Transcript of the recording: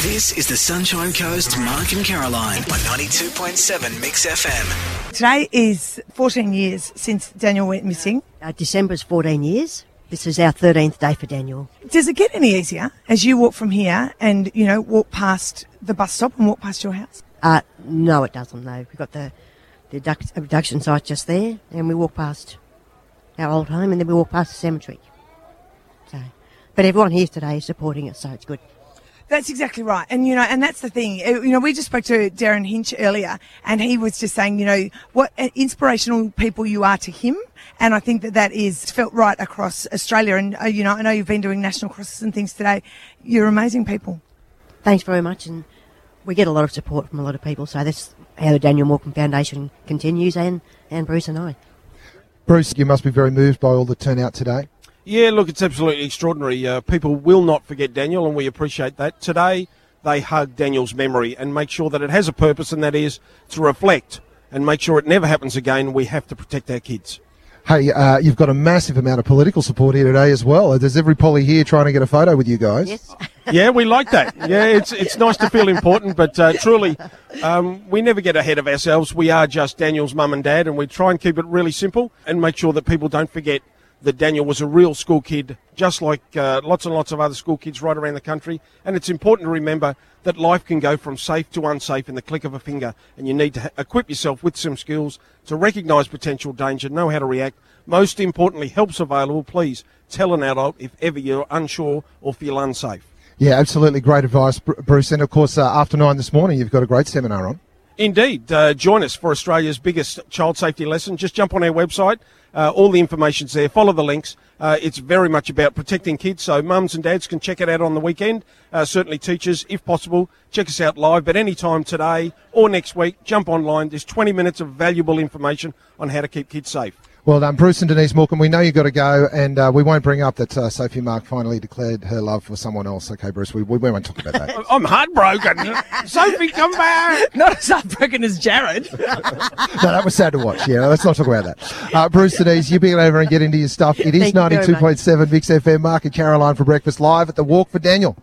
This is the Sunshine Coast, Mark and Caroline on 92.7 Mix FM. Today is 14 years since Daniel went missing. Uh, December's 14 years. This is our 13th day for Daniel. Does it get any easier as you walk from here and, you know, walk past the bus stop and walk past your house? Uh, no, it doesn't, no. We've got the, the abduction site just there, and we walk past our old home, and then we walk past the cemetery. So, but everyone here today is supporting us, so it's good. That's exactly right. And, you know, and that's the thing. Uh, You know, we just spoke to Derryn Hinch earlier and he was just saying, you know, what inspirational people you are to him. And I think that that is felt right across Australia. And, uh, you know, I know you've been doing national crosses and things today. You're amazing people. Thanks very much, and we get a lot of support from a lot of people, so that's how the Daniel Morcombe Foundation continues, and, and Bruce and I. Bruce, you must be very moved by all the turnout today. Yeah, look, it's absolutely extraordinary. Uh, people will not forget Daniel, and we appreciate that. Today, they hug Daniel's memory and make sure that it has a purpose, and that is to reflect and make sure it never happens again. We have to protect our kids. Hey, uh, you've got a massive amount of political support here today as well. There's every Polly here trying to get a photo with you guys. Yes. Yeah, we like that. Yeah, it's it's nice to feel important, but uh, truly, um, we never get ahead of ourselves. We are just Daniel's mum and dad, and we try and keep it really simple and make sure that people don't forget that Daniel was a real school kid, just like uh, lots and lots of other school kids right around the country. And it's important to remember that life can go from safe to unsafe in the click of a finger, and you need to ha- equip yourself with some skills to recognise potential danger, know how to react. Most importantly, help's available. Please tell an adult if ever you're unsure or feel unsafe. Yeah, absolutely great advice, Bruce. And of course, uh, after nine this morning, you've got a great seminar on. Indeed. Uh, join us for Australia's biggest child safety lesson. Just jump on our website. Uh, all the information's there. Follow the links. Uh, it's very much about protecting kids, so mums and dads can check it out on the weekend. Uh, certainly teachers, if possible, check us out live. But any time today or next week, jump online. There's 20 minutes of valuable information on how to keep kids safe. Well done, Bruce and Denise Morcombe. We know you've got to go, and uh, we won't bring up that uh, Sophie Monk finally declared her love for someone else. Okay, Bruce, we, we won't talk about that. I'm heartbroken. Sophie, come back. Not as heartbroken as Jared. no, that was sad to watch. Yeah, let's not talk about that. Uh, Bruce, Denise, you be over and get into your stuff. It is Thank you very much. 92.7 Mix FM. Mark and Caroline for breakfast live at the Walk for Daniel.